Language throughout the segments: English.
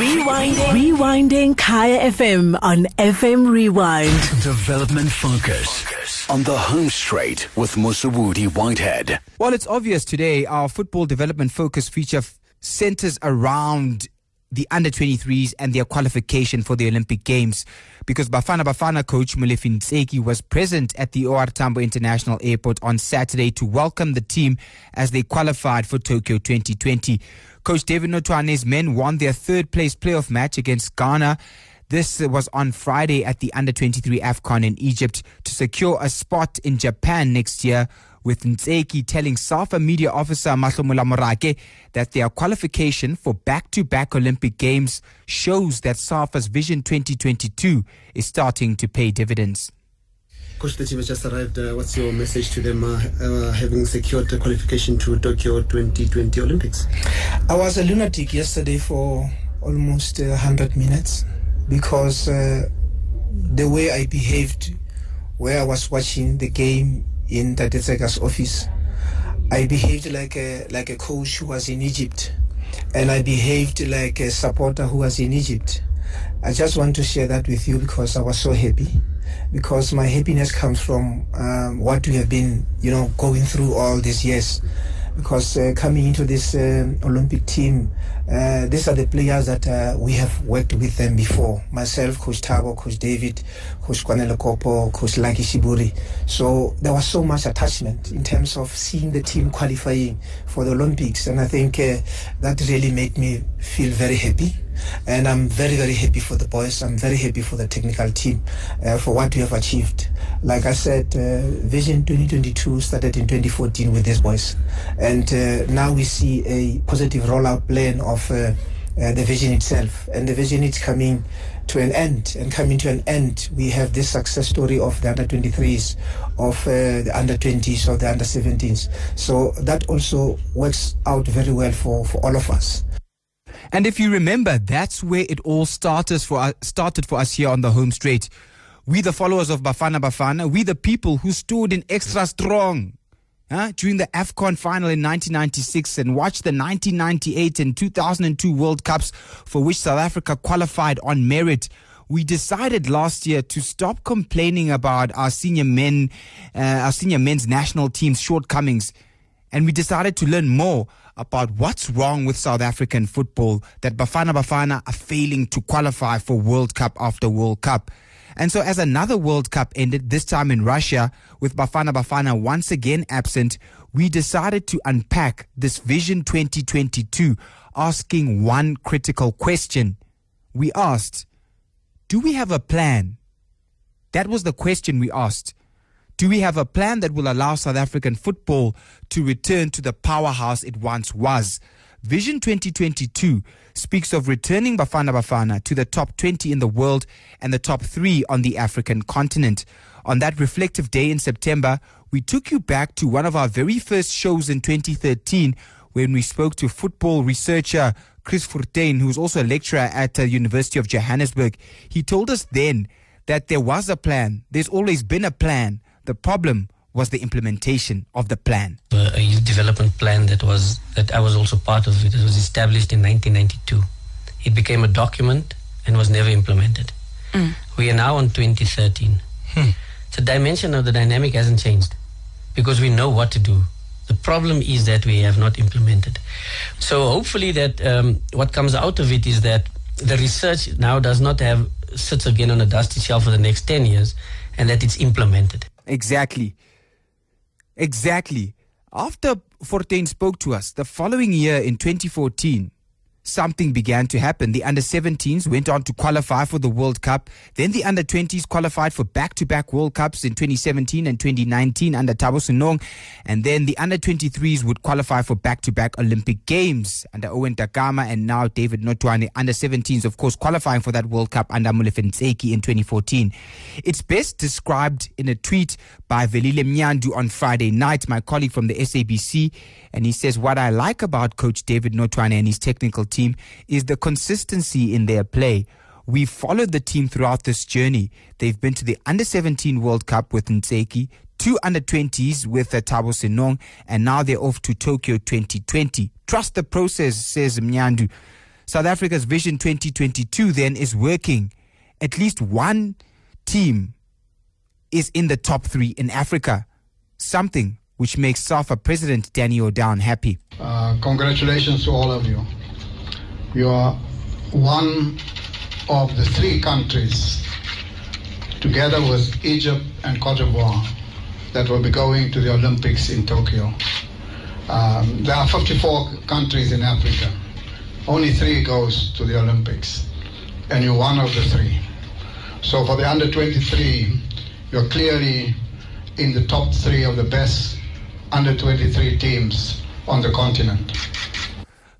Rewinding. Rewinding Kaya FM on FM Rewind. Development Focus on the home straight with Musawudi Whitehead. Well, it's obvious today our football development focus feature f- centers around the under 23s and their qualification for the Olympic Games because Bafana Bafana coach Molefi Ntseki was present at the OR Tambo International Airport on Saturday to welcome the team as they qualified for Tokyo 2020. Coach David Notoane's men won their third place playoff match against Ghana. This was on Friday at the under 23 AFCON in Egypt to secure a spot in Japan next year with Ntseki telling SAFA media officer Mahlomula Morake that their qualification for back-to-back Olympic Games shows that SAFA's Vision 2022 is starting to pay dividends. Coach, the team has just arrived. Uh, what's your message to them, uh, uh, having secured the qualification to Tokyo 2020 Olympics? I was a lunatic yesterday for almost uh, 100 minutes because uh, the way I behaved where I was watching the game in Tatetsega's office, I behaved like a, like a coach who was in Egypt and I behaved like a supporter who was in Egypt. I just want to share that with you because I was so happy because my happiness comes from um, what we have been, you know, going through all these years. Because uh, coming into this um Olympic team, uh, these are the players that uh, we have worked with them before. Myself, Coach Thabo, Coach David, Coach Kwanele Kopo, Coach Laki Shiburi. So there was so much attachment in terms of seeing the team qualifying for the Olympics. And I think uh, that really made me feel very happy and I'm very very happy for the boys. I'm very happy for the technical team uh, for what we have achieved. Like I said, uh, Vision 2022 started in 2014 with these boys, and uh, now we see a positive rollout plan of. Uh, uh, the vision itself and the vision is coming to an end and coming to an end we have this success story of the under 23s of uh, the under 20s of the under 17s so that also works out very well for, for all of us And if you remember, that's where it all started for us, started for us here on the home straight. We, the followers of Bafana Bafana, we, the people who stood in extra strong during the AFCON final in 1996 and watched the 1998 and 2002 World Cups for which South Africa qualified on merit. We decided last year to stop complaining about our senior men, uh, our senior men's national team's shortcomings and we decided to learn more about what's wrong with South African football that Bafana Bafana are failing to qualify for World Cup after World Cup. And so as another World Cup ended, this time in Russia, with Bafana Bafana once again absent, we decided to unpack this Vision 2022, asking one critical question. We asked, do we have a plan? That was the question we asked. Do we have a plan that will allow South African football to return to the powerhouse it once was? Vision 2022 speaks of returning Bafana Bafana to the top 20 in the world and the top three on the African continent. On that reflective day in September, we took you back to one of our very first shows in 2013 when we spoke to football researcher Chris Fortuin, who's also a lecturer at the University of Johannesburg. He told us then that there was a plan. There's always been a plan. The problem was the implementation of the plan. A youth development plan that was that I was also part of it. It was established in 1992. It became a document and was never implemented. We are now on 2013. The dimension of the dynamic hasn't changed because we know what to do. The problem is that we have not implemented. So hopefully that um, what comes out of it is that the research now does not have sits again on a dusty shelf for the next 10 years and that it's implemented. Exactly. Exactly. After Fortuin spoke to us, the following year in 2014, something began to happen. The under 17s went on to qualify for the World Cup. Then the under 20s qualified for back to back World Cups in 2017 and 2019 under Thabo Senong. And then the under 23s would qualify for back to back Olympic Games under Owen Da Gama and now David Notoane. Under 17s, of course, qualifying for that World Cup under Molefi Ntseki in 2014. It's best described in a tweet by Velile Mnyandu on Friday night, my colleague from the SABC. And he says, What I like about Coach David Notoane and his technical team is the consistency in their play. We've followed the team throughout this journey. They've been to the Under 17 World Cup with Ntseki, two Under 20s with uh, Thabo Senong, and now they're off to Tokyo 2020. Trust the process, says Mnyandu. South Africa's Vision 2022 then is working. At least one team is in the top three in Africa, something which makes SAFA President Danny Jordaan happy. Uh, congratulations to all of you. You are one of the three countries, together with Egypt and Cote d'Ivoire, that will be going to the Olympics in Tokyo. Um, there are 54 countries in Africa. Only three goes to the Olympics, and you're one of the three. So for the under 23, you're clearly in the top three of the best under 23 teams on the continent.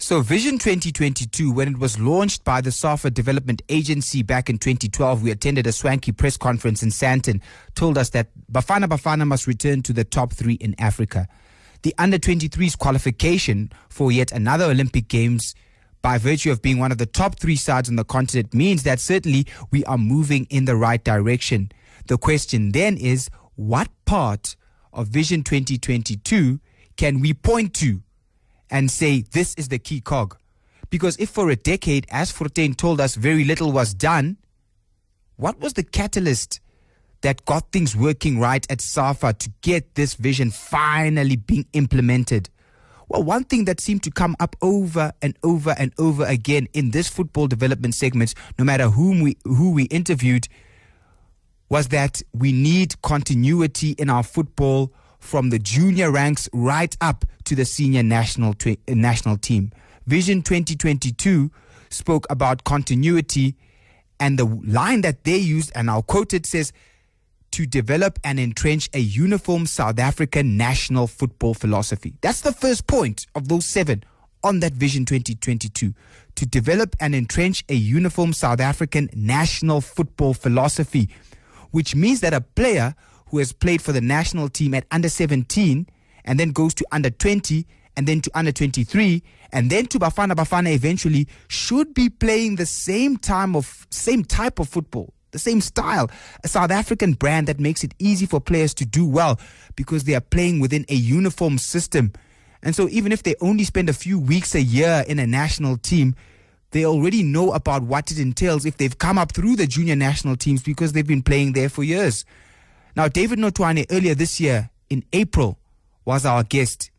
So, Vision 2022, when it was launched by the SAFA Development Agency back in 2012, we attended a swanky press conference in Sandton, told us that Bafana Bafana must return to the top three in Africa. The under 23's qualification for yet another Olympic Games, by virtue of being one of the top three sides on the continent, means that certainly we are moving in the right direction. The question then is what part of Vision 2022 can we point to and say this is the key cog? Because if for a decade, as Fortuin told us, very little was done, what was the catalyst that got things working right at SAFA to get this vision finally being implemented? Well, one thing that seemed to come up over and over and over again in this football development segment, no matter whom we who we interviewed, was that we need continuity in our football from the junior ranks right up to the senior national tw- uh, national team. Vision 2022 spoke about continuity, and the line that they used, and I'll quote it, says, to develop and entrench a uniform South African national football philosophy. That's the first point of those seven on that Vision 2022. To develop and entrench a uniform South African national football philosophy, which means that a player who has played for the national team at under 17 and then goes to under 20 and then to under 23 and then to Bafana Bafana eventually should be playing the same time of same type of football the same style a South African brand that makes it easy for players to do well because they are playing within a uniform system. And so even if they only spend a few weeks a year in a national team they already know about what it entails if they've come up through the junior national teams because they've been playing there for years now, David Notoane earlier this year in April was our guest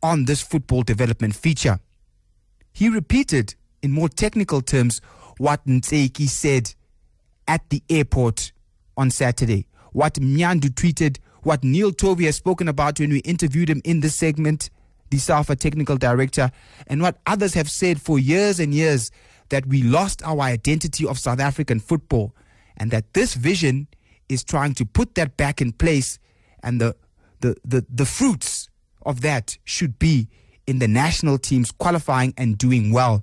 on this football development feature. He repeated in more technical terms what Ntseki said at the airport on Saturday, what Mnyandu tweeted, what Neil Tovey has spoken about when we interviewed him in this segment, the SAFA technical director, and what others have said for years and years that we lost our identity of South African football and that this vision is trying to put that back in place, and the the the, the fruits of that should be in the national teams qualifying and doing well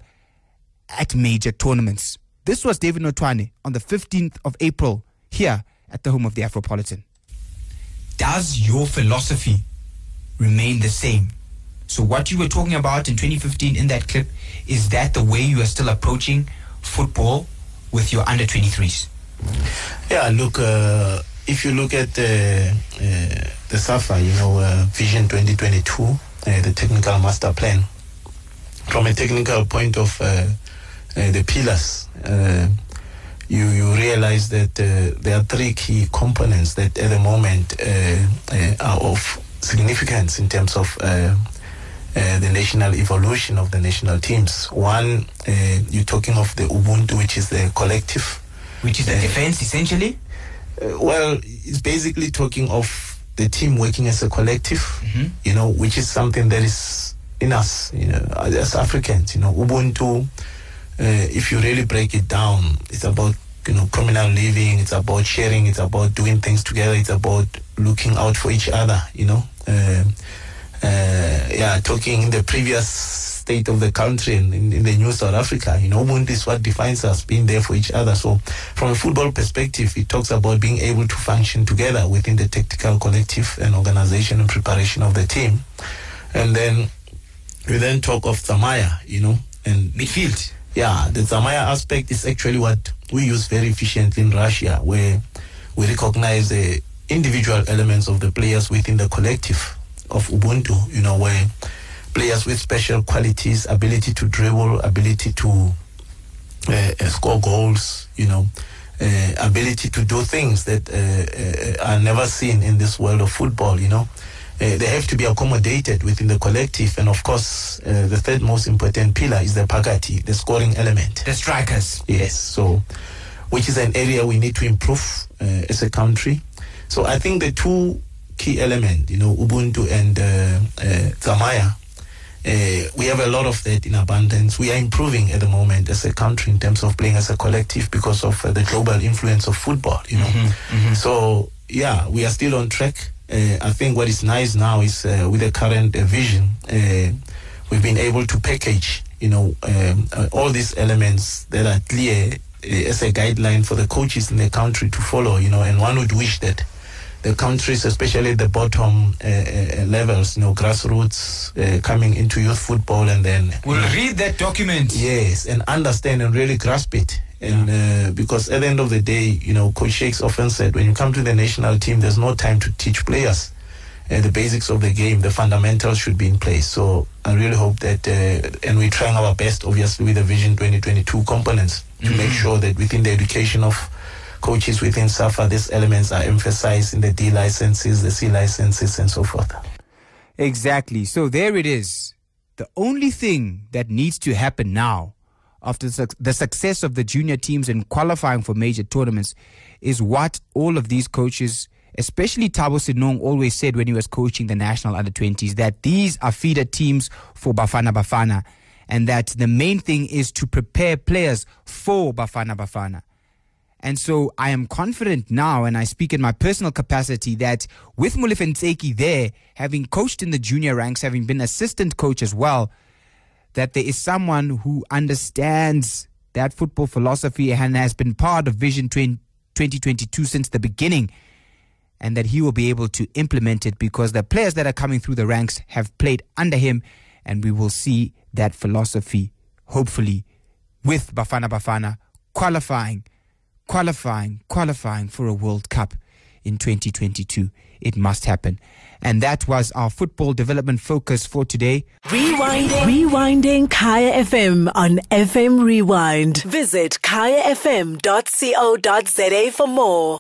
at major tournaments. This was David Notoane on the 15th of April here at the home of the Afropolitan. Does your philosophy remain the same? So, what you were talking about in 2015 in that clip, is that the way you are still approaching football with your under 23s? Yeah, look, uh, if you look at the uh, the SAFA, you know, uh, Vision 2022, uh, the technical master plan, from a technical point of uh, uh, the pillars, you you realize that there are three key components that at the moment are of significance in terms of. The national evolution of the national teams. One, you're talking of the Ubuntu, which is the collective which is the defense essentially? Uh, well, it's basically talking of the team working as a collective, mm-hmm. you know, which is something that is in us, you know, as Africans, you know, Ubuntu. Uh, if you really break it down, it's about you know communal living. It's about sharing. It's about doing things together. It's about looking out for each other. You know, uh, uh Uh, yeah. Talking in the previous state of the country and in, in the new South Africa. You know, Ubuntu is what defines us, being there for each other. So, from a football perspective, it talks about being able to function together within the tactical collective and organization and preparation of the team. And then we then talk of Zamaya, you know, and midfield. Yeah, the Zamaya aspect is actually what we use very efficiently in Russia, where we recognize the individual elements of the players within the collective of Ubuntu, you know, where players with special qualities, ability to dribble, ability to uh, uh, score goals, you know, uh, ability to do things that uh, uh, are never seen in this world of football, you know. Uh, they have to be accommodated within the collective, and of course, uh, the third most important pillar is the pagati, the scoring element. The strikers. Yes, so which is an area we need to improve uh, as a country. So I think the two key element, you know, Ubuntu and uh, uh, Zamaya, uh, we have a lot of that in abundance. We are improving at the moment as a country in terms of playing as a collective because of uh, the global influence of football, you know. So yeah, we are still on track. Uh, I think what is nice now is uh, with the current vision, uh, we've been able to package, you know, um, uh, all these elements that are clear as a guideline for the coaches in the country to follow, you know, and one would wish that the countries, especially the bottom uh, uh, levels, you know, grassroots, uh, coming into youth football and then We'll read that document. Yes, and understand and really grasp it. And uh, because at the end of the day, you know, Coach Shakes often said, when you come to the national team, there's no time to teach players uh, the basics of the game. The fundamentals should be in place. So I really hope that, uh, and we're trying our best, obviously, with the Vision 2022 components to make sure that within the education of coaches within SAFA, these elements are emphasized in the D licenses, the C licenses, and so forth. Exactly. So there it is. The only thing that needs to happen now, after the success of the junior teams in qualifying for major tournaments, is what all of these coaches, especially Thabo Senong, always said when he was coaching the national under 20s that these are feeder teams for Bafana Bafana, and that the main thing is to prepare players for Bafana Bafana. And so I am confident now, and I speak in my personal capacity, that with Molefi Ntseki there, having coached in the junior ranks, having been assistant coach as well, that there is someone who understands that football philosophy and has been part of Vision 2022 since the beginning, and that he will be able to implement it because the players that are coming through the ranks have played under him, and we will see that philosophy, hopefully, with Bafana Bafana qualifying qualifying, qualifying for a World Cup in 2022. It must happen. And that was our football development focus for today. Rewinding. Rewinding Kaya FM on FM Rewind. Visit kayafm.co.za for more.